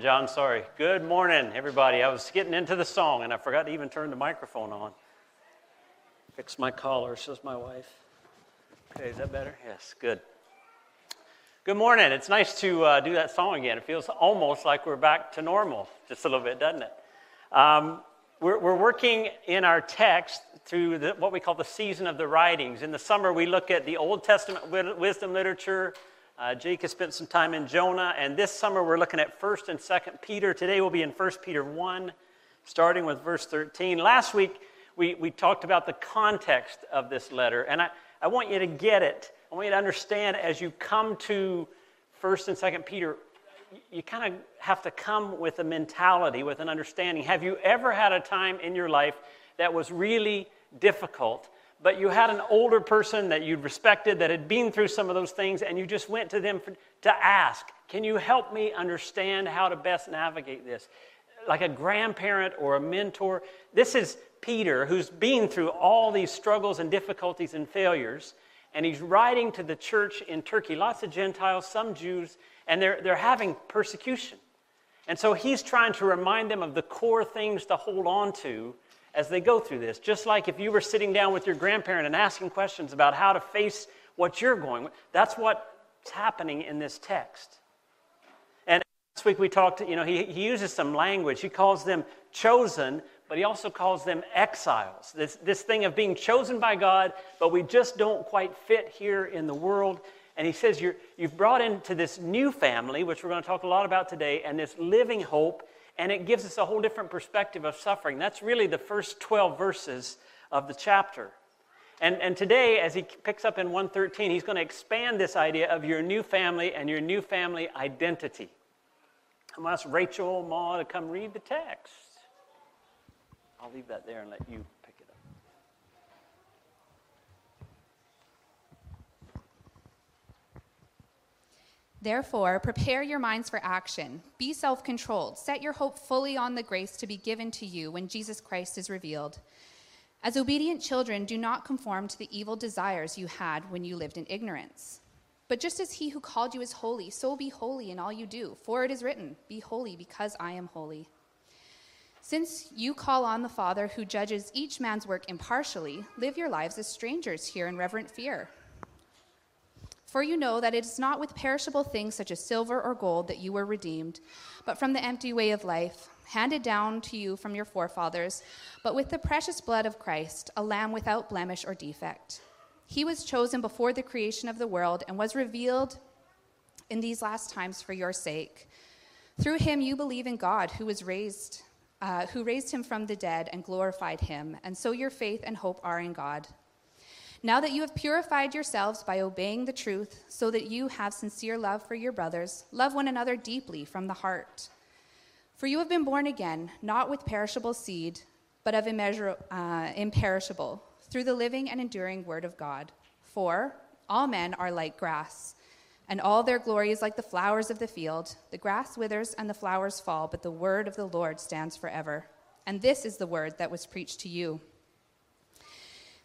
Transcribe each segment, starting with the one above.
John, sorry. Good morning, everybody. I was getting into the song and I forgot to even turn the microphone on. Fix my collar, says my wife. Okay, is that better? Yes, good. Good morning. It's nice to uh, do that song again. It feels almost like we're back to normal, just a little bit, doesn't it? Um, we're, we're, working in our text through the, what we call the season of the writings. In the summer, we look at the Old Testament wisdom literature. Uh, Jake has spent some time in Jonah, and this summer we're looking at 1st and 2nd Peter. Today we'll be in 1 Peter 1, starting with verse 13. Last week, we, we talked about the context of this letter, and I, I want you to get it. I want you to understand as you come to 1st and 2nd Peter, you kind of have to come with a mentality, with an understanding. Have you ever had a time in your life that was really difficult? But you had an older person that you'd respected that had been through some of those things, and you just went to them for, to ask, Can you help me understand how to best navigate this? Like a grandparent or a mentor. This is Peter, who's been through all these struggles and difficulties and failures, and he's writing to the church in Turkey. Lots of Gentiles, some Jews, and they're, they're having persecution. And so he's trying to remind them of the core things to hold on to as they go through this. Just like if you were sitting down with your grandparent and asking questions about how to face what you're going that's what's happening in this text. And last week we talked, you know, he, he uses some language. He calls them chosen, but he also calls them exiles. This, this thing of being chosen by God, but we just don't quite fit here in the world. And he says, You're you have brought into this new family, which we're going to talk a lot about today, and this living hope and it gives us a whole different perspective of suffering. That's really the first 12 verses of the chapter. And, and today, as he picks up in 113, he's going to expand this idea of your new family and your new family identity. I'm going to ask Rachel Ma to come read the text. I'll leave that there and let you Therefore, prepare your minds for action. Be self controlled. Set your hope fully on the grace to be given to you when Jesus Christ is revealed. As obedient children, do not conform to the evil desires you had when you lived in ignorance. But just as he who called you is holy, so be holy in all you do. For it is written, Be holy because I am holy. Since you call on the Father who judges each man's work impartially, live your lives as strangers here in reverent fear. For you know that it is not with perishable things such as silver or gold that you were redeemed, but from the empty way of life, handed down to you from your forefathers, but with the precious blood of Christ, a lamb without blemish or defect. He was chosen before the creation of the world and was revealed in these last times for your sake. Through him you believe in God, who was raised, uh, who raised him from the dead and glorified him, and so your faith and hope are in God. Now that you have purified yourselves by obeying the truth, so that you have sincere love for your brothers, love one another deeply from the heart. For you have been born again, not with perishable seed, but of immeasur- uh, imperishable, through the living and enduring word of God. For all men are like grass, and all their glory is like the flowers of the field. The grass withers and the flowers fall, but the word of the Lord stands forever. And this is the word that was preached to you.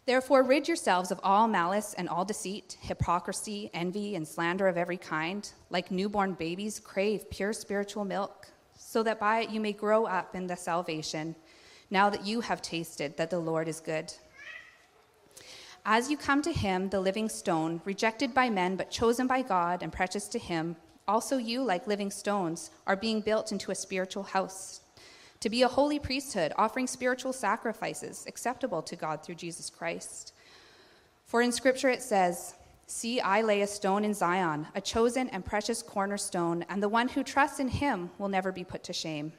Therefore, rid yourselves of all malice and all deceit, hypocrisy, envy, and slander of every kind. Like newborn babies, crave pure spiritual milk, so that by it you may grow up in the salvation, now that you have tasted that the Lord is good. As you come to him, the living stone, rejected by men but chosen by God and precious to him, also you, like living stones, are being built into a spiritual house to be a holy priesthood, offering spiritual sacrifices acceptable to God through Jesus Christ. For in Scripture it says, See, I lay a stone in Zion, a chosen and precious cornerstone, and the one who trusts in him will never be put to shame.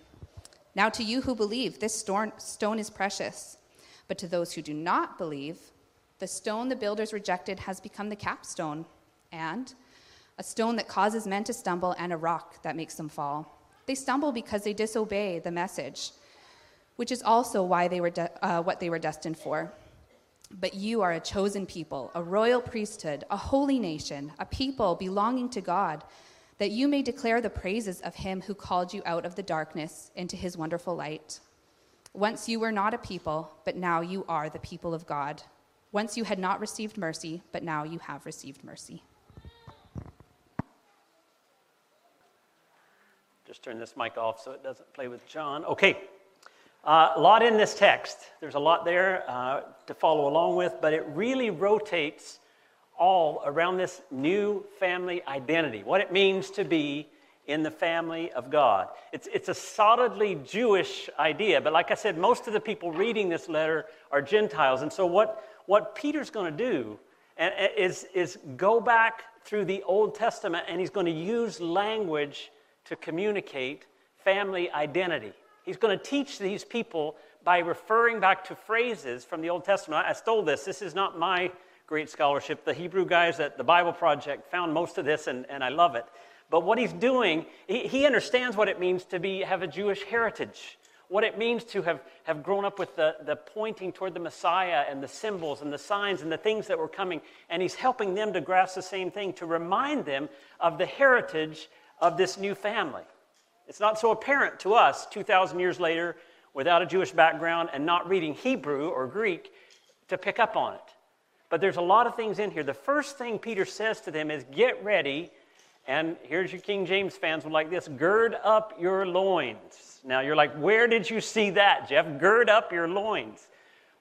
Now, to you who believe, this stone is precious. But to those who do not believe, the stone the builders rejected has become the capstone, and a stone that causes men to stumble, and a rock that makes them fall. They stumble because they disobey the message, which is also why they were de- uh, what they were destined for. But you are a chosen people, a royal priesthood, a holy nation, a people belonging to God, that you may declare the praises of him who called you out of the darkness into his wonderful light. Once you were not a people, but now you are the people of God. Once you had not received mercy, but now you have received mercy. Turn this mic off so it doesn't play with John. Okay. Uh, a lot in this text. There's a lot there uh, to follow along with, but it really rotates all around this new family identity, what it means to be in the family of God. It's, it's a solidly Jewish idea, but like I said, most of the people reading this letter are Gentiles. And so, what, what Peter's going to do is, is go back through the Old Testament and he's going to use language to communicate family identity. He's going to teach these people by referring back to phrases from the Old Testament. I stole this. This is not my great scholarship. The Hebrew guys at the Bible Project found most of this, and, and I love it. But what he's doing, he, he understands what it means to be, have a Jewish heritage, what it means to have, have grown up with the, the pointing toward the Messiah and the symbols and the signs and the things that were coming. And he's helping them to grasp the same thing, to remind them of the heritage of this new family. It's not so apparent to us 2,000 years later without a Jewish background and not reading Hebrew or Greek to pick up on it. But there's a lot of things in here. The first thing Peter says to them is get ready and here's your King James fans would like this gird up your loins. Now you're like, where did you see that, Jeff? Gird up your loins.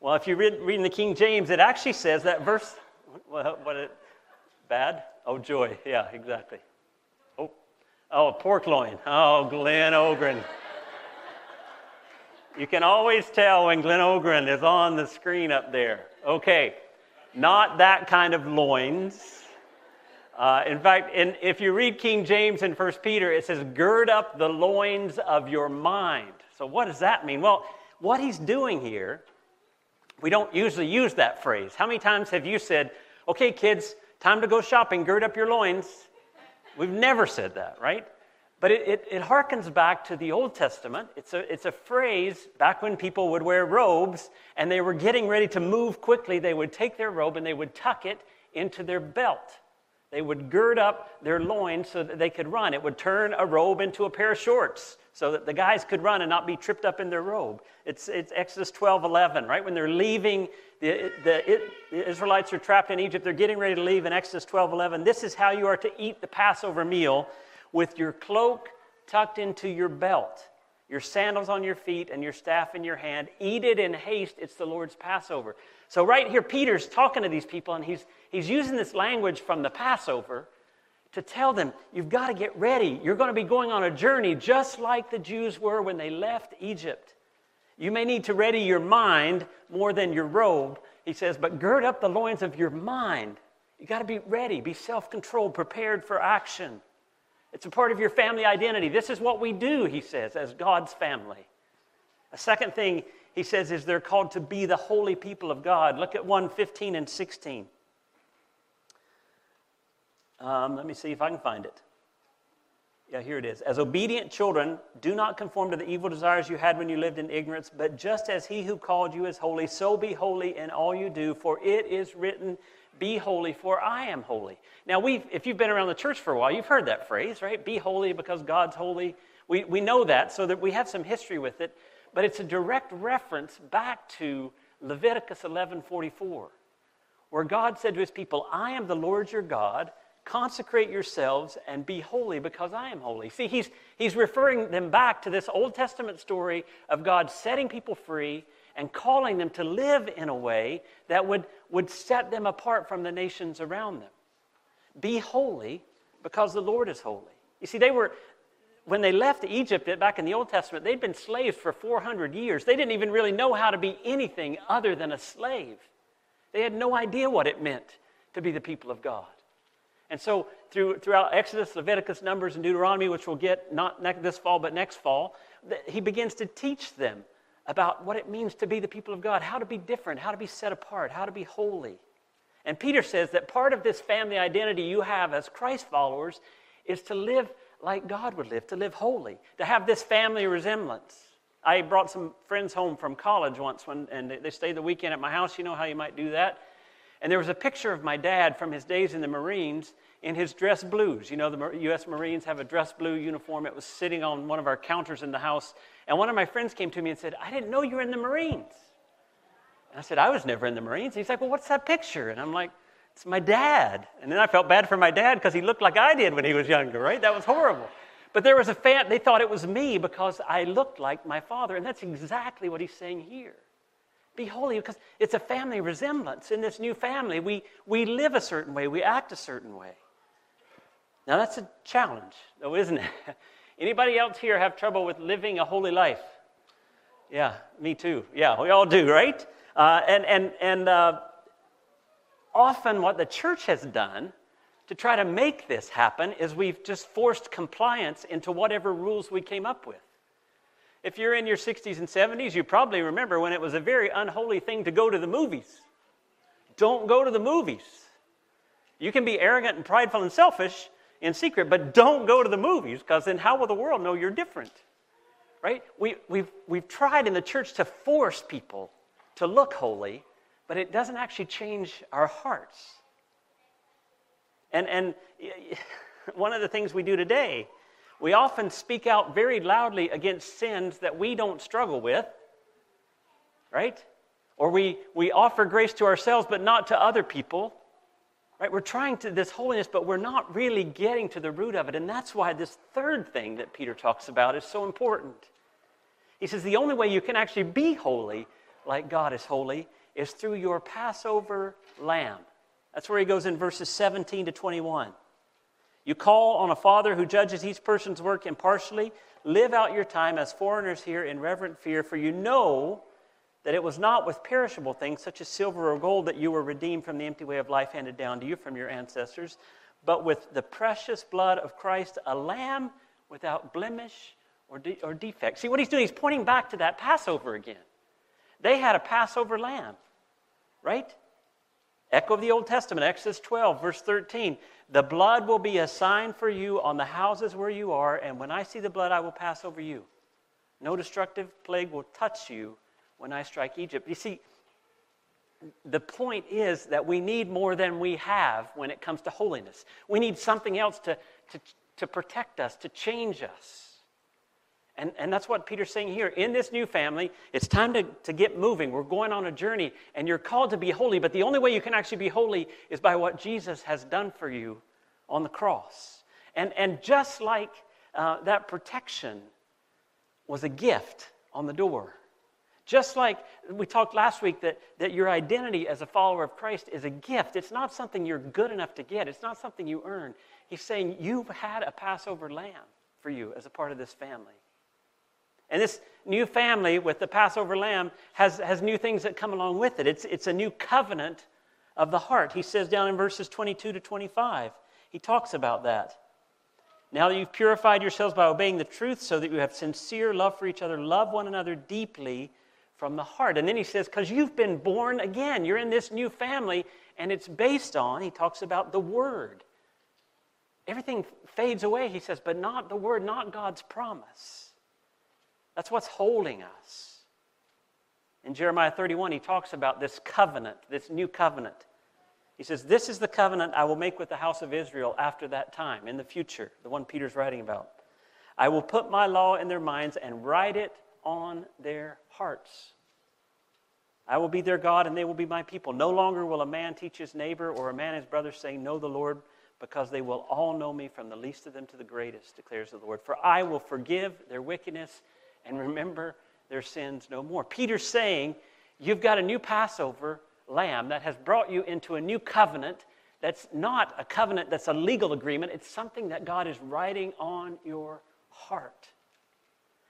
Well, if you read reading the King James, it actually says that verse. What, what it, bad? Oh, joy. Yeah, exactly. Oh, pork loin. Oh, Glenn Ogren. You can always tell when Glenn Ogren is on the screen up there. Okay, not that kind of loins. Uh, in fact, in, if you read King James in 1 Peter, it says, gird up the loins of your mind. So, what does that mean? Well, what he's doing here, we don't usually use that phrase. How many times have you said, okay, kids, time to go shopping, gird up your loins? We've never said that, right? But it, it, it harkens back to the Old Testament. It's a, it's a phrase back when people would wear robes and they were getting ready to move quickly. They would take their robe and they would tuck it into their belt. They would gird up their loins so that they could run. It would turn a robe into a pair of shorts so that the guys could run and not be tripped up in their robe. It's, it's Exodus 12 11, right? When they're leaving, the, the, it, the Israelites are trapped in Egypt. They're getting ready to leave in Exodus 12 11. This is how you are to eat the Passover meal with your cloak tucked into your belt, your sandals on your feet, and your staff in your hand. Eat it in haste. It's the Lord's Passover. So, right here, Peter's talking to these people, and he's, he's using this language from the Passover to tell them, you've got to get ready. You're going to be going on a journey just like the Jews were when they left Egypt. You may need to ready your mind more than your robe, he says, but gird up the loins of your mind. You got to be ready, be self controlled, prepared for action. It's a part of your family identity. This is what we do, he says, as God's family. A second thing he says is they're called to be the holy people of God. Look at 1 15 and 16. Um, let me see if I can find it. Yeah, here it is. As obedient children, do not conform to the evil desires you had when you lived in ignorance, but just as he who called you is holy, so be holy in all you do, for it is written, Be holy, for I am holy. Now, we if you've been around the church for a while, you've heard that phrase, right? Be holy because God's holy. We, we know that, so that we have some history with it but it's a direct reference back to Leviticus 11:44, where God said to his people, "I am the Lord your God. Consecrate yourselves and be holy because I am holy." See, he's he's referring them back to this Old Testament story of God setting people free and calling them to live in a way that would, would set them apart from the nations around them. Be holy because the Lord is holy. You see, they were, when they left Egypt back in the Old Testament, they'd been slaves for 400 years. They didn't even really know how to be anything other than a slave. They had no idea what it meant to be the people of God. And so, through, throughout Exodus, Leviticus, Numbers, and Deuteronomy, which we'll get not this fall but next fall, he begins to teach them about what it means to be the people of God, how to be different, how to be set apart, how to be holy. And Peter says that part of this family identity you have as Christ followers is to live like God would live, to live holy, to have this family resemblance. I brought some friends home from college once when, and they stayed the weekend at my house. You know how you might do that? And there was a picture of my dad from his days in the Marines in his dress blues. You know, the U.S. Marines have a dress blue uniform. It was sitting on one of our counters in the house. And one of my friends came to me and said, I didn't know you were in the Marines. And I said, I was never in the Marines. He's like, Well, what's that picture? And I'm like, it's my dad. And then I felt bad for my dad because he looked like I did when he was younger, right? That was horrible. But there was a fan, they thought it was me because I looked like my father. And that's exactly what he's saying here. Be holy because it's a family resemblance. In this new family, we, we live a certain way, we act a certain way. Now that's a challenge, though, isn't it? Anybody else here have trouble with living a holy life? Yeah, me too. Yeah, we all do, right? Uh, and and, and uh, often what the church has done to try to make this happen is we've just forced compliance into whatever rules we came up with. If you're in your 60s and 70s, you probably remember when it was a very unholy thing to go to the movies. Don't go to the movies. You can be arrogant and prideful and selfish in secret, but don't go to the movies because then how will the world know you're different? Right? We, we've, we've tried in the church to force people to look holy, but it doesn't actually change our hearts. And, and one of the things we do today, we often speak out very loudly against sins that we don't struggle with, right? Or we, we offer grace to ourselves but not to other people. Right? We're trying to this holiness, but we're not really getting to the root of it. And that's why this third thing that Peter talks about is so important. He says the only way you can actually be holy like God is holy is through your Passover lamb. That's where he goes in verses 17 to 21. You call on a father who judges each person's work impartially. Live out your time as foreigners here in reverent fear, for you know that it was not with perishable things such as silver or gold that you were redeemed from the empty way of life handed down to you from your ancestors, but with the precious blood of Christ, a lamb without blemish or, de- or defect. See what he's doing? He's pointing back to that Passover again. They had a Passover lamb, right? Echo of the Old Testament, Exodus 12, verse 13. The blood will be a sign for you on the houses where you are, and when I see the blood, I will pass over you. No destructive plague will touch you when I strike Egypt. You see, the point is that we need more than we have when it comes to holiness. We need something else to, to, to protect us, to change us. And, and that's what Peter's saying here. In this new family, it's time to, to get moving. We're going on a journey, and you're called to be holy, but the only way you can actually be holy is by what Jesus has done for you on the cross. And, and just like uh, that protection was a gift on the door, just like we talked last week that, that your identity as a follower of Christ is a gift, it's not something you're good enough to get, it's not something you earn. He's saying you've had a Passover lamb for you as a part of this family. And this new family with the Passover lamb has, has new things that come along with it. It's, it's a new covenant of the heart. He says down in verses 22 to 25, he talks about that. Now that you've purified yourselves by obeying the truth, so that you have sincere love for each other, love one another deeply from the heart. And then he says, because you've been born again, you're in this new family, and it's based on, he talks about the Word. Everything fades away, he says, but not the Word, not God's promise. That's what's holding us. In Jeremiah 31, he talks about this covenant, this new covenant. He says, This is the covenant I will make with the house of Israel after that time, in the future, the one Peter's writing about. I will put my law in their minds and write it on their hearts. I will be their God, and they will be my people. No longer will a man teach his neighbor or a man his brother, saying, Know the Lord, because they will all know me from the least of them to the greatest, declares the Lord. For I will forgive their wickedness and remember their sins no more. Peter's saying, You've got a new Passover lamb that has brought you into a new covenant that's not a covenant that's a legal agreement, it's something that God is writing on your heart.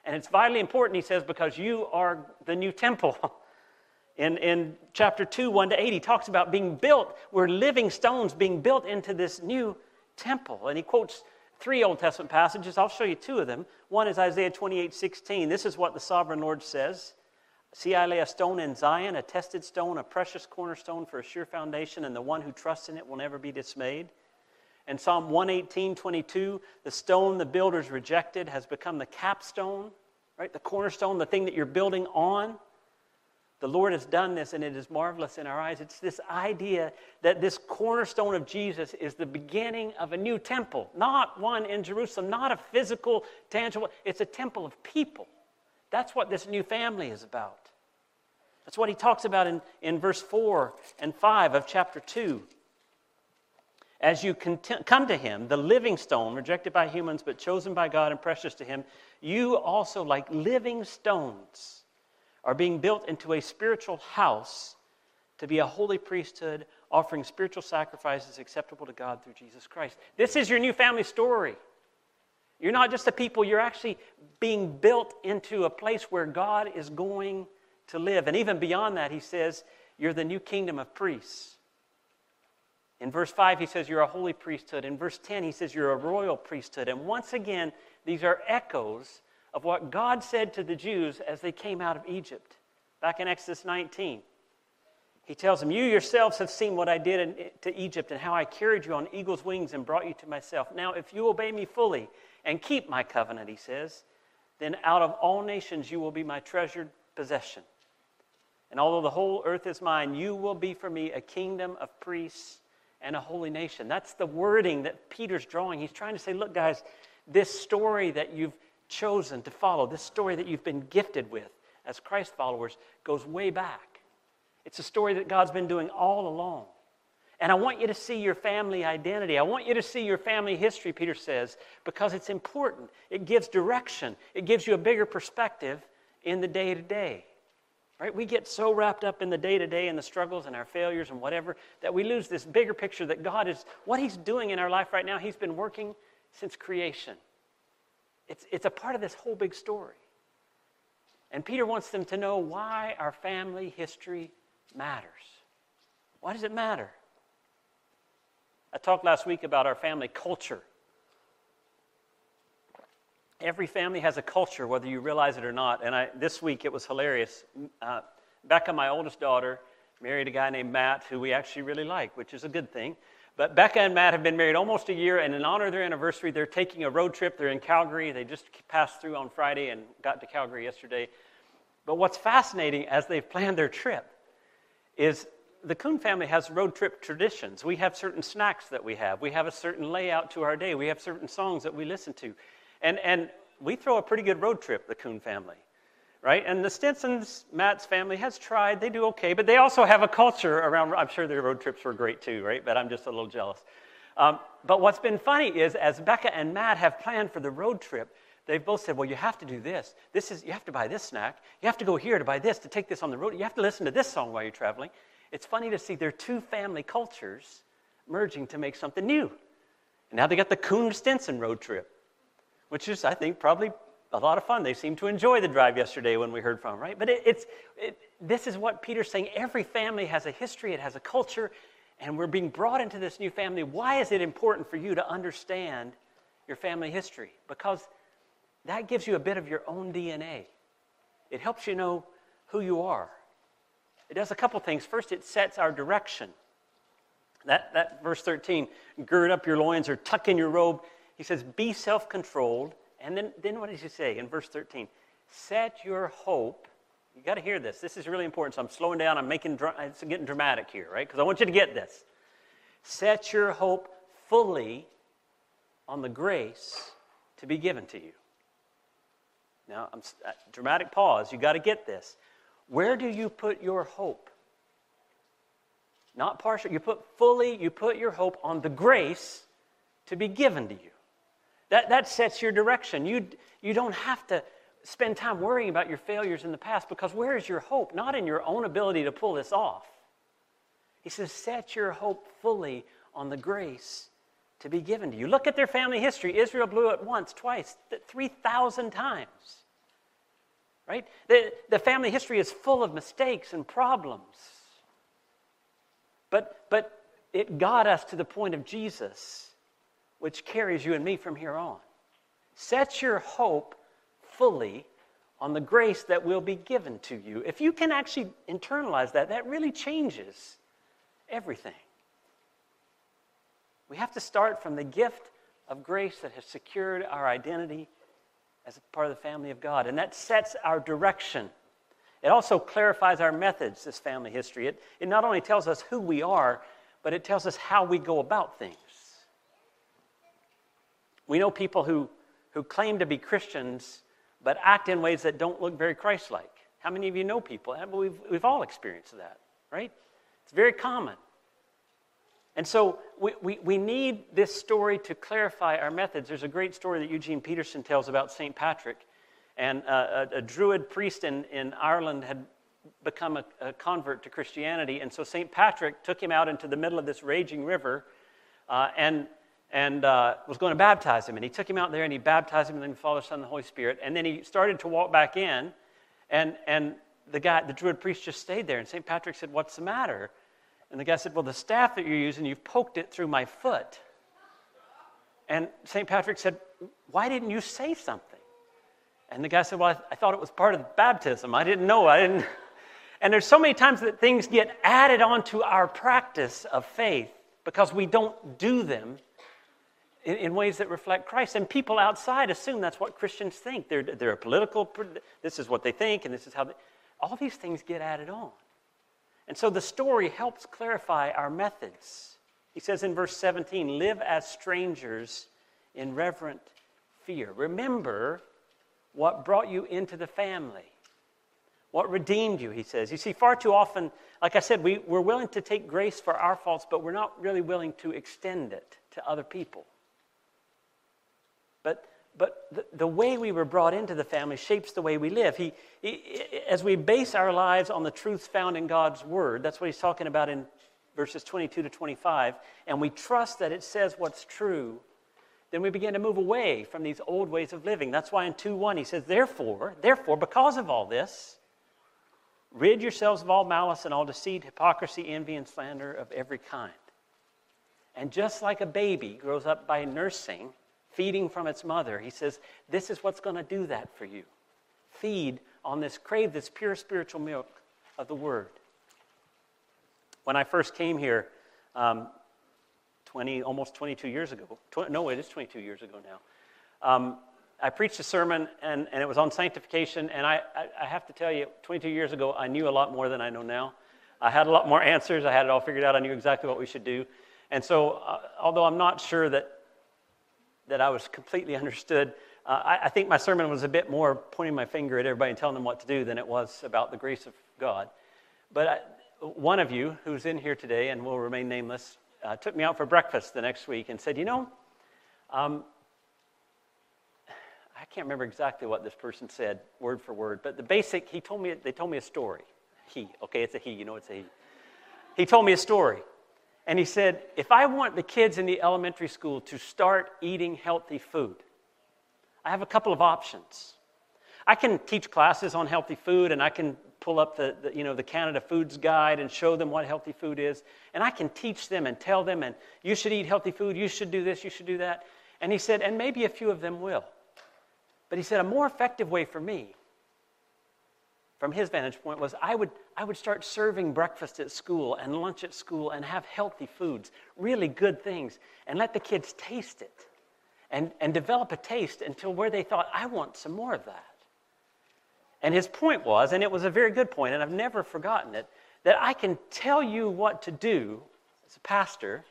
And it's vitally important, he says, because you are the new temple. In, in chapter 2, 1 to 8, he talks about being built. We're living stones being built into this new temple. And he quotes three Old Testament passages. I'll show you two of them. One is Isaiah 28 16. This is what the sovereign Lord says See, I lay a stone in Zion, a tested stone, a precious cornerstone for a sure foundation, and the one who trusts in it will never be dismayed. And Psalm 118 22, the stone the builders rejected has become the capstone, right? The cornerstone, the thing that you're building on. The Lord has done this and it is marvelous in our eyes. It's this idea that this cornerstone of Jesus is the beginning of a new temple, not one in Jerusalem, not a physical, tangible, it's a temple of people. That's what this new family is about. That's what he talks about in, in verse 4 and 5 of chapter 2. as you come to him, the living stone, rejected by humans but chosen by God and precious to him, you also, like living stones, are being built into a spiritual house to be a holy priesthood, offering spiritual sacrifices acceptable to God through Jesus Christ. This is your new family story. You're not just a people, you're actually being built into a place where God is going to live. And even beyond that, he says, you're the new kingdom of priests. In verse 5, he says, You're a holy priesthood. In verse 10, he says, You're a royal priesthood. And once again, these are echoes of what God said to the Jews as they came out of Egypt. Back in Exodus 19, he tells them, You yourselves have seen what I did in, to Egypt and how I carried you on eagle's wings and brought you to myself. Now, if you obey me fully and keep my covenant, he says, then out of all nations you will be my treasured possession. And although the whole earth is mine, you will be for me a kingdom of priests and a holy nation. That's the wording that Peter's drawing. He's trying to say, look, guys, this story that you've chosen to follow, this story that you've been gifted with as Christ followers, goes way back. It's a story that God's been doing all along. And I want you to see your family identity. I want you to see your family history, Peter says, because it's important. It gives direction, it gives you a bigger perspective in the day to day. Right? We get so wrapped up in the day to day and the struggles and our failures and whatever that we lose this bigger picture that God is, what He's doing in our life right now, He's been working since creation. It's, it's a part of this whole big story. And Peter wants them to know why our family history matters. Why does it matter? I talked last week about our family culture. Every family has a culture, whether you realize it or not. And I, this week it was hilarious. Uh, Becca, my oldest daughter, married a guy named Matt, who we actually really like, which is a good thing. But Becca and Matt have been married almost a year, and in honor of their anniversary, they're taking a road trip. They're in Calgary. They just passed through on Friday and got to Calgary yesterday. But what's fascinating as they've planned their trip is the Kuhn family has road trip traditions. We have certain snacks that we have. We have a certain layout to our day. We have certain songs that we listen to. And, and we throw a pretty good road trip, the Kuhn family, right? And the Stinsons, Matt's family, has tried. They do okay, but they also have a culture around, I'm sure their road trips were great too, right? But I'm just a little jealous. Um, but what's been funny is as Becca and Matt have planned for the road trip, they've both said, well, you have to do this. This is, you have to buy this snack. You have to go here to buy this, to take this on the road. You have to listen to this song while you're traveling. It's funny to see their two family cultures merging to make something new. And now they got the Kuhn Stinson road trip which is, I think, probably a lot of fun. They seemed to enjoy the drive yesterday when we heard from them, right? But it, it's, it, this is what Peter's saying. Every family has a history, it has a culture, and we're being brought into this new family. Why is it important for you to understand your family history? Because that gives you a bit of your own DNA. It helps you know who you are. It does a couple things. First, it sets our direction. That, that verse 13, gird up your loins or tuck in your robe, he says, Be self controlled. And then, then what does he say in verse 13? Set your hope. You got to hear this. This is really important. So I'm slowing down. I'm making it's getting dramatic here, right? Because I want you to get this. Set your hope fully on the grace to be given to you. Now, I'm, uh, dramatic pause. You got to get this. Where do you put your hope? Not partial. You put fully, you put your hope on the grace to be given to you. That, that sets your direction. You, you don't have to spend time worrying about your failures in the past because where is your hope? Not in your own ability to pull this off. He says, set your hope fully on the grace to be given to you. Look at their family history. Israel blew it once, twice, 3,000 times. Right? The, the family history is full of mistakes and problems. But, but it got us to the point of Jesus which carries you and me from here on. Set your hope fully on the grace that will be given to you. If you can actually internalize that, that really changes everything. We have to start from the gift of grace that has secured our identity as a part of the family of God, and that sets our direction. It also clarifies our methods, this family history. It, it not only tells us who we are, but it tells us how we go about things. We know people who, who claim to be Christians but act in ways that don't look very Christ like. How many of you know people? We've, we've all experienced that, right? It's very common. And so we, we, we need this story to clarify our methods. There's a great story that Eugene Peterson tells about St. Patrick. And uh, a, a, druid priest in, in Ireland had become a, a, convert to Christianity. And so St. Patrick took him out into the middle of this raging river uh, and, and uh, was going to baptize him. And he took him out there and he baptized him in the the Father, Son, and the Holy Spirit. And then he started to walk back in. And, and the guy, the druid priest, just stayed there. And St. Patrick said, What's the matter? And the guy said, Well, the staff that you're using, you've poked it through my foot. And St. Patrick said, Why didn't you say something? And the guy said, Well, I, th- I thought it was part of the baptism. I didn't know. I didn't. And there's so many times that things get added onto our practice of faith because we don't do them in, in, ways that reflect Christ. And people outside assume that's what Christians think. They're, they're a political, this is what they think, and this is how they, all these things get added on. And so the story helps clarify our methods. He says in verse 17, live as strangers in reverent fear. Remember what brought you into the family, what redeemed you, he says. You see, far too often, like I said, we, we're willing to take grace for our faults, but we're not really willing to extend it to other people. But but the, the, way we were brought into the family shapes the way we live. He, he, as we base our lives on the truths found in God's Word, that's what he's talking about in verses 22 to 25, and we trust that it says what's true, then we begin to move away from these old ways of living. That's why in 2 1 he says, Therefore, therefore, because of all this, rid yourselves of all malice and all deceit, hypocrisy, envy, and slander of every kind. And just like a baby grows up by nursing, feeding from its mother. He says, This is what's going to do that for you. Feed on this, crave this pure spiritual milk of the Word. When I first came here, um, 20, almost 22 years ago, tw- no, it is 22 years ago now, um, I preached a sermon and, and it was on sanctification. And I, I, I have to tell you, 22 years ago, I knew a lot more than I know now. I had a lot more answers. I had it all figured out. I knew exactly what we should do. And so, uh, although I'm not sure that that I was completely understood. Uh, I, I, think my sermon was a bit more pointing my finger at everybody and telling them what to do than it was about the grace of God. But I, one of you who's in here today and will remain nameless uh, took me out for breakfast the next week and said, You know, um, I can't remember exactly what this person said, word for word, but the basic, he told me, they told me a story. He, okay, it's a he, you know it's a he. He told me a story. And he said, If I want the kids in the elementary school to start eating healthy food, I have a couple of options. I can teach classes on healthy food and I can pull up the, the, you know, the Canada Foods Guide and show them what healthy food is. And I can teach them and tell them, and you should eat healthy food, you should do this, you should do that. And he said, and maybe a few of them will. But he said, a more effective way for me from his vantage point was I would, I would start serving breakfast at school and lunch at school and have healthy foods, really good things, and let the kids taste it and, and develop a taste until where they thought, I want some more of that. And his point was, and it was a very good point, and I've never forgotten it, that I can tell you what to do as a pastor,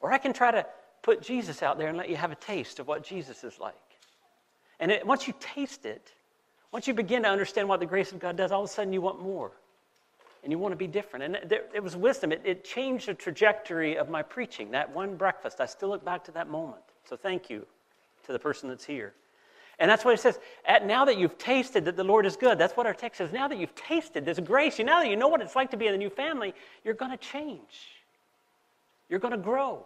or I can try to put Jesus out there and let you have a taste of what Jesus is like. And it, once you taste it, once you begin to understand what the grace of God does, all of a sudden you want more. And you want to be different. And it was wisdom. It, it changed the trajectory of my preaching. That one breakfast, I still look back to that moment. So thank you to the person that's here. And that's what it says. At, now that you've tasted that the Lord is good, that's what our text says. Now that you've tasted this grace, you now that you know what it's like to be in a new family, you're going to change. You're going to grow.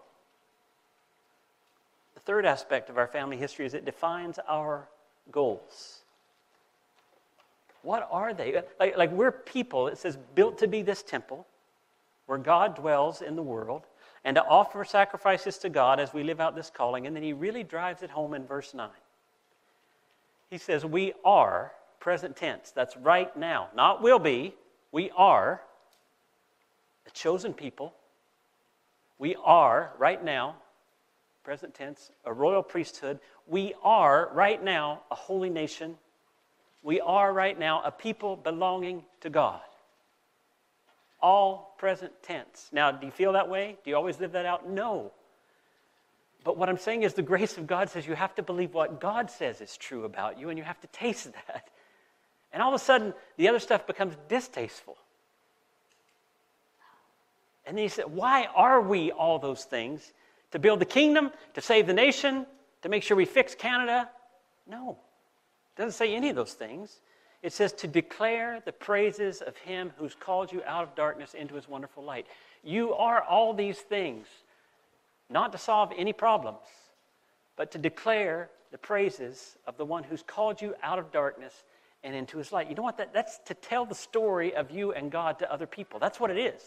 The third aspect of our family history is it defines our goals. What are they? Like, like we're people, it says, built to be this temple where God dwells in the world and to offer sacrifices to God as we live out this calling. And then he really drives it home in verse 9. He says, We are, present tense, that's right now, not will be, we are a chosen people. We are, right now, present tense, a royal priesthood. We are, right now, a holy nation we are right now a people belonging to God. All present tense. Now, do you feel that way? Do you always live that out? No. But what I'm saying is the grace of God says you have to believe what God says is true about you, and you have to taste that. And all of a sudden, the other stuff becomes distasteful. And then he said, Why are we all those things? To build the kingdom, to save the nation, to make sure we fix Canada? No. It doesn't say any of those things. It says to declare the praises of him who's called you out of darkness into his wonderful light. You are all these things, not to solve any problems, but to declare the praises of the one who's called you out of darkness and into his light. You know what? That, that's to tell the story of you and God to other people. That's what it is.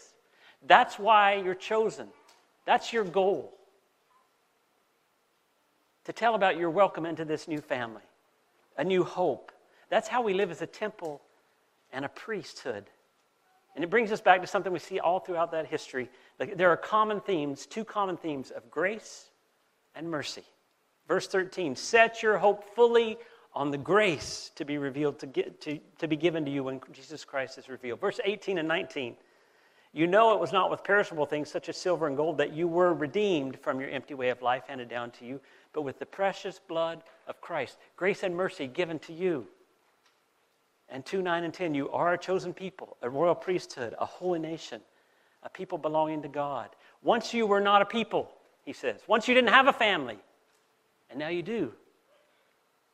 That's why you're chosen. That's your goal. To tell about your welcome into this new family, a new hope. That's how we live as a temple and a priesthood. And it brings us back to something we see all throughout that history. There are common themes, two common themes of grace and mercy. Verse 13 Set your hope fully on the grace to be revealed, to, get, to, to be given to you when Jesus Christ is revealed. Verse 18 and 19 You know it was not with perishable things such as silver and gold that you were redeemed from your empty way of life handed down to you, but with the precious blood of Christ. Grace and mercy given to you. And 2 9 and 10 You are a chosen people, a royal priesthood, a holy nation, a people belonging to God. Once you were not a people, he says. Once you didn't have a family, and now you do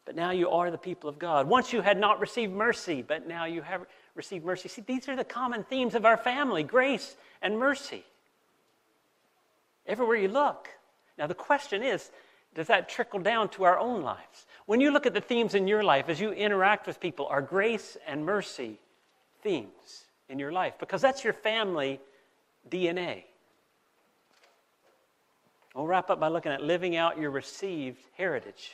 but now you are the people of God. Once you had not received mercy, but now you have received mercy. See, these are the common themes of our family grace and mercy. Everywhere you look. Now, the question is does that trickle down to our own lives? When you look at the themes in your life, as you interact with people, are grace and mercy themes in your life? Because that's your family DNA. We'll wrap up by looking at living out your received heritage.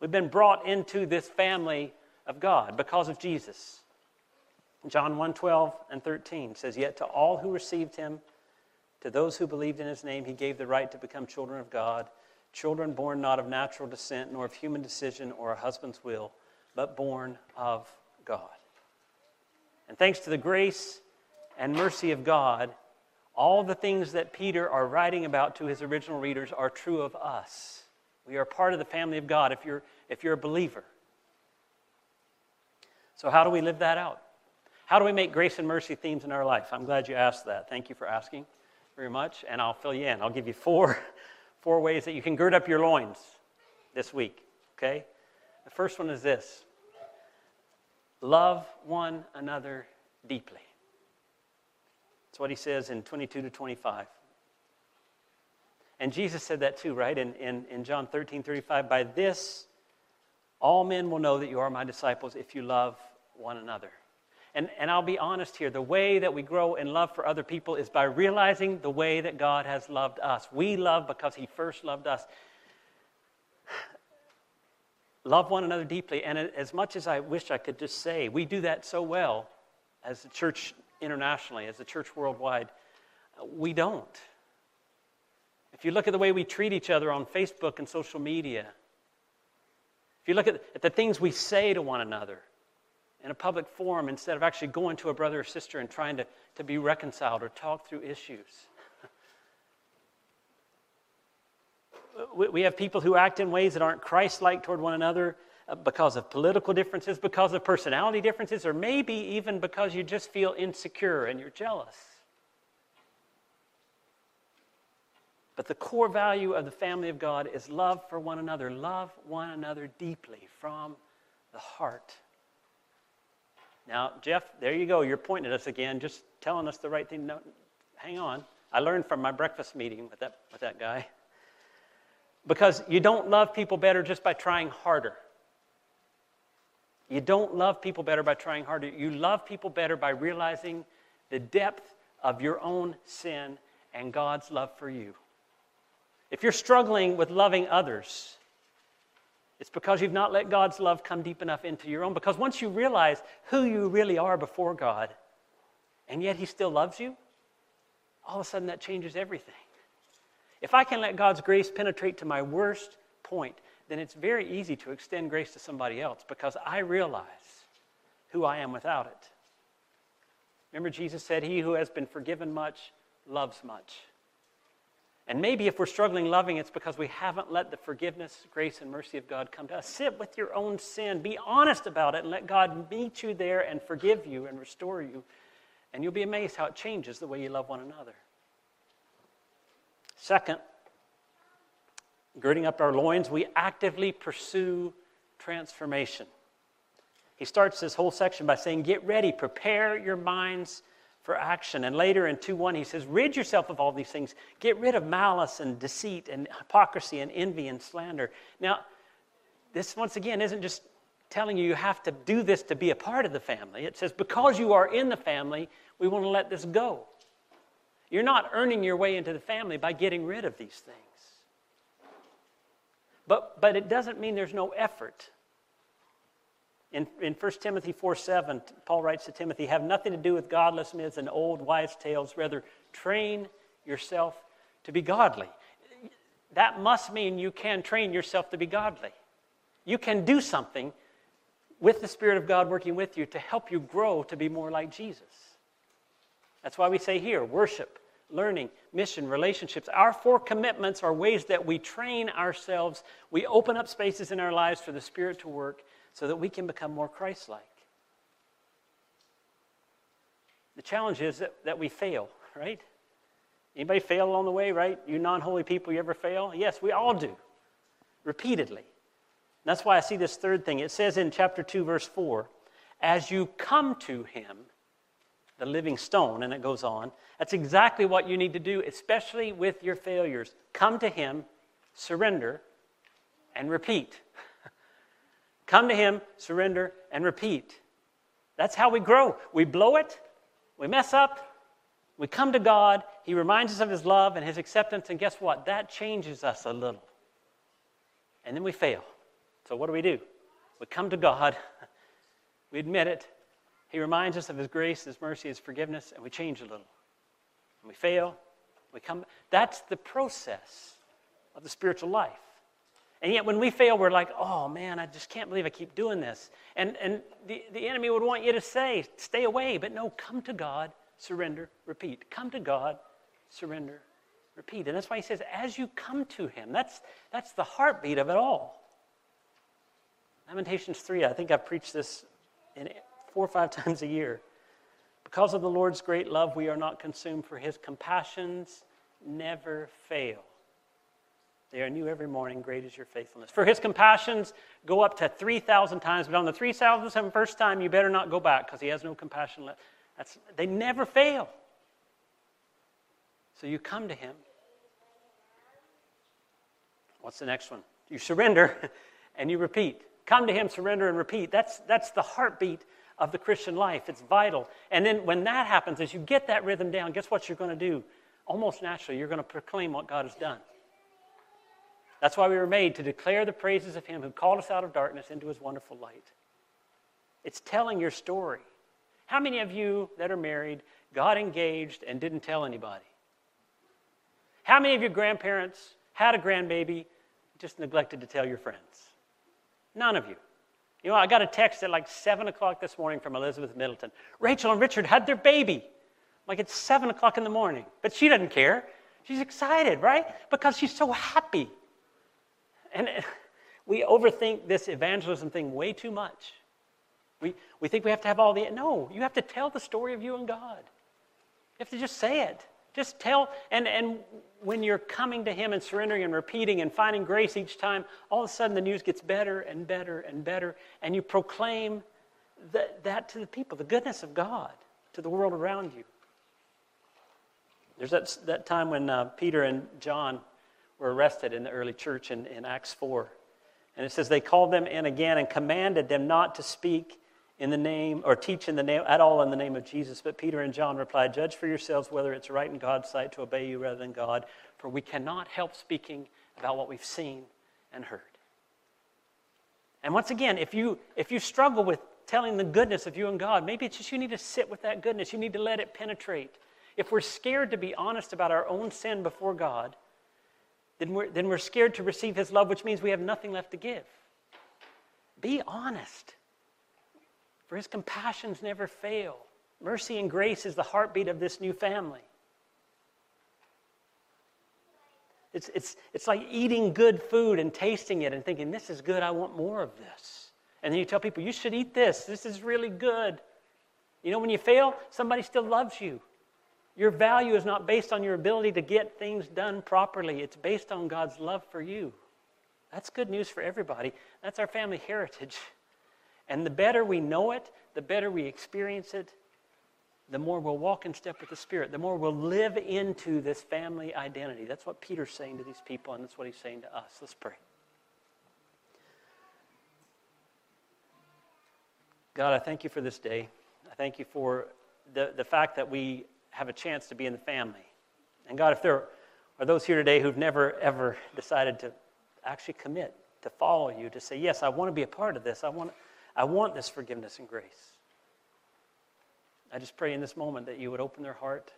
We've been brought into this family of God because of Jesus. John 1 12 and 13 says, Yet to all who received him, to those who believed in his name, he gave the right to become children of God, children born not of natural descent, nor of human decision or a husband's will, but born of God. And thanks to the grace and mercy of God, all the things that Peter are writing about to his original readers are true of us. We are part of the family of God if you're, if you're a believer. So, how do we live that out? How do we make grace and mercy themes in our life? I'm glad you asked that. Thank you for asking very much, and I'll fill you in. I'll give you four, four ways that you can gird up your loins this week, okay? The first one is this love one another deeply. That's what he says in 22 to 25. And Jesus said that too, right? In, in, in John 13 35, by this all men will know that you are my disciples if you love one another. And, and I'll be honest here the way that we grow in love for other people is by realizing the way that God has loved us. We love because He first loved us. love one another deeply. And as much as I wish I could just say, we do that so well as the church internationally, as the church worldwide, uh, we don't. If you look at the way we treat each other on Facebook and social media, if you look at, at the things we say to one another in a public forum instead of actually going to a brother or sister and trying to, to be reconciled or talk through issues. we have people who act in ways that aren't Christ like toward one another uh, because of political differences, because of personality differences, or maybe even because you just feel insecure and you're jealous. But the core value of the family of God is love for one another. Love one another deeply from the heart. Now, Jeff, there you go. You're pointing at us again, just telling us the right thing. No, hang on. I learned from my breakfast meeting with that, with that guy. Because you don't love people better just by trying harder. You don't love people better by trying harder. You love people better by realizing the depth of your own sin and God's love for you. If you're struggling with loving others, it's because you've not let God's love come deep enough into your own. Because once you realize who you really are before God, and yet He still loves you, all of a sudden that changes everything. If I can let God's grace penetrate to my worst point, then it's very easy to extend grace to somebody else because I realize who I am without it. Remember, Jesus said, He who has been forgiven much loves much. And maybe if we're struggling loving, it's because we haven't let the forgiveness, grace, and mercy of God come to us. Sit with your own sin, be honest about it, and let God meet you there and forgive you and restore you And you'll be amazed how it changes the way you love one another. Second, girding up our loins, we actively pursue transformation. He starts this whole section by saying, Get ready, prepare your minds for action. And later in 2 1, he says, Rid yourself of all these things. Get rid of malice and deceit and hypocrisy and envy and slander. Now, this once again isn't just telling you you have to do this to be a part of the family. It says, Because you are in the family, we want to let this go. You're not earning your way into the family by getting rid of these things. But, but it doesn't mean there's no effort. In, in 1 Timothy 4 7, Paul writes to Timothy, Have nothing to do with godless myths and old wives' tales. Rather, train yourself to be godly. That must mean you can train yourself to be godly. You can do something with the Spirit of God working with you to help you grow to be more like Jesus. That's why we say here worship, learning, mission, relationships. Our four commitments are ways that we train ourselves. We open up spaces in our lives for the Spirit to work so that we can become more Christ like. The challenge is that, that we fail, right? Anybody fail along the way, right? You non holy people, you ever fail? Yes, we all do, repeatedly. That's why I see this third thing. It says in chapter 2, verse 4, as you come to him, the living stone, and it goes on. That's exactly what you need to do, especially with your failures. Come to him, surrender, and repeat. Come to him, surrender, and repeat. That's how we grow. We blow it, we mess up, we come to God, he reminds us of his love and his acceptance, and guess what? That changes us a little. And then we fail. So, what do we do? We come to God, we admit it, He reminds us of His grace, His mercy, His forgiveness, and we change a little. And we fail, we come. That's the process of the spiritual life. And yet, when we fail, we're like, oh man, I just can't believe I keep doing this. And, and the, the enemy would want you to say, stay away. But no, come to God, surrender, repeat. Come to God, surrender, repeat. And that's why he says, as you come to him, that's, that's the heartbeat of it all. Lamentations 3, I think I've preached this in four or five times a year. Because of the Lord's great love, we are not consumed, for his compassions never fail. They are new every morning. Great is your faithfulness. For his compassions go up to 3,000 times, but on the 3,001st time, you better not go back because he has no compassion left. That's, they never fail. So you come to him. What's the next one? You surrender and you repeat. Come to Him, surrender, and repeat. That's, that's the heartbeat of the Christian life. It's vital. And then when that happens, as you get that rhythm down, guess what you're going to do? Almost naturally, you're going to proclaim what God has done. That's why we were made to declare the praises of Him who called us out of darkness into His wonderful light. It's telling your story. How many of you that are married got engaged and didn't tell anybody? How many of your grandparents had a grandbaby, just neglected to tell your friends? None of you. You know, I got a text at like 7 o'clock this morning from Elizabeth Middleton. Rachel and Richard had their baby. Like it's 7 o'clock in the morning. But she doesn't care. She's excited, right? Because she's so happy. And we overthink this evangelism thing way too much. We, we think we have to have all the. No, you have to tell the story of you and God. You have to just say it. Just tell, and, and when you're coming to Him and surrendering and repeating and finding grace each time, all of a sudden the news gets better and better and better, and you proclaim that, that to the people, the goodness of God to the world around you. There's that, that time when uh, Peter and John were arrested in the early church in, in Acts 4. And it says, They called them in again and commanded them not to speak in the name or teach in the name at all in the name of Jesus. But Peter and John replied, Judge for yourselves whether it's right in God's sight to obey you rather than God, for we cannot help speaking about what we've seen and heard. And once again, if you if you struggle with telling the goodness of you and God, maybe it's just you need to sit with that goodness. You need to let it penetrate. If we're scared to be honest about our own sin before God, then we're, then we're scared to receive His love, which means we have nothing left to give. Be honest for his compassions never fail. Mercy and grace is the heartbeat of this new family. It's, it's, it's like eating good food and tasting it and thinking, this is good, I want more of this. And then you tell people, you should eat this, this is really good. You know, when you fail, somebody still loves you. Your value is not based on your ability to get things done properly, it's based on God's love for you. That's good news for everybody. That's our family heritage. And the better we know it, the better we experience it, the more we'll walk in step with the Spirit, the more we'll live into this family identity. That's what Peter's saying to these people, and that's what he's saying to us. Let's pray. God, I thank you for this day. I thank you for the, the fact that we have a chance to be in the family. And God, if there are those here today who've never, ever decided to actually commit, to follow you, to say, Yes, I want to be a part of this, I want, I want this forgiveness and grace. I just pray in this moment that you would open their heart.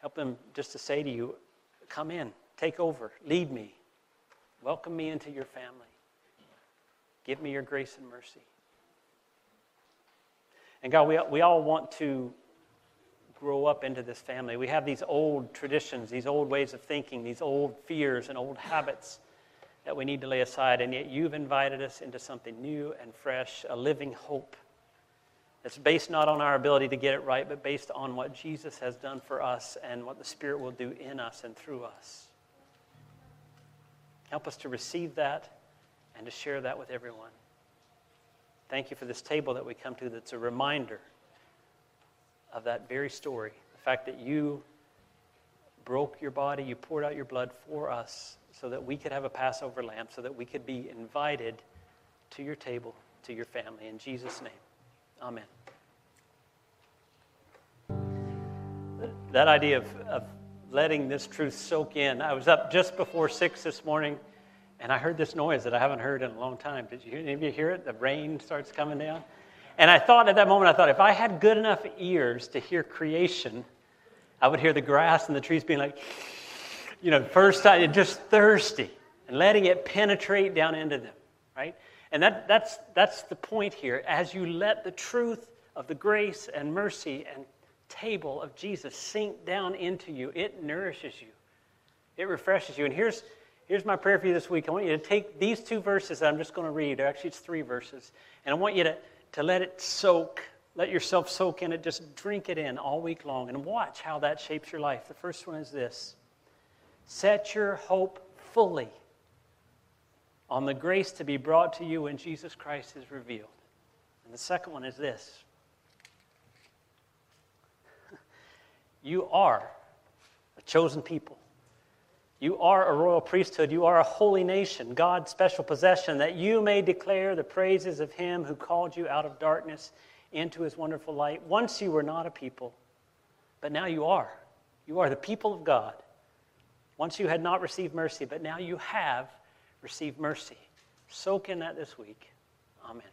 Help them just to say to you, Come in, take over, lead me, welcome me into your family. Give me your grace and mercy. And God, we, we all want to grow up into this family. We have these old traditions, these old ways of thinking, these old fears and old habits that we need to lay aside. And yet you've invited us into something new and fresh, a living hope that's based not on our ability to get it right, but based on what Jesus has done for us and what the Spirit will do in us and through us. Help us to receive that and to share that with everyone. Thank you for this table that we come to that's a reminder of that very story. The fact that you broke your body, you poured out your blood for us so that we could have a Passover lamb, so that we could be invited to your table, to your family. In Jesus' name, amen. That idea of, of letting this truth soak in. I was up just before 6 this morning and I heard this noise that I haven't heard in a long time. Did you, any of you hear it? The rain starts coming down. And I thought at that moment, I thought, if I had good enough ears to hear creation, I would hear the grass and the trees being like, you know, first time, just thirsty and letting it penetrate down into them, right? And that, that's, that's the point here. As you let the truth of the grace and mercy and table of Jesus sink down into you, it nourishes you, it refreshes you. And here's, here's my prayer for you this week. I want you to take these two verses that I'm just going to read, actually, it's three verses, and I want you to to let it soak, let yourself soak in it, just drink it in all week long and watch how that shapes your life. The first one is this set your hope fully on the grace to be brought to you when Jesus Christ is revealed. And the second one is this you are a chosen people. You are a royal priesthood. You are a holy nation, God's special possession, that you may declare the praises of Him who called you out of darkness into His wonderful light. Once you were not a people, but now you are. You are the people of God. Once you had not received mercy, but now you have received mercy. Soak in that this week. Amen.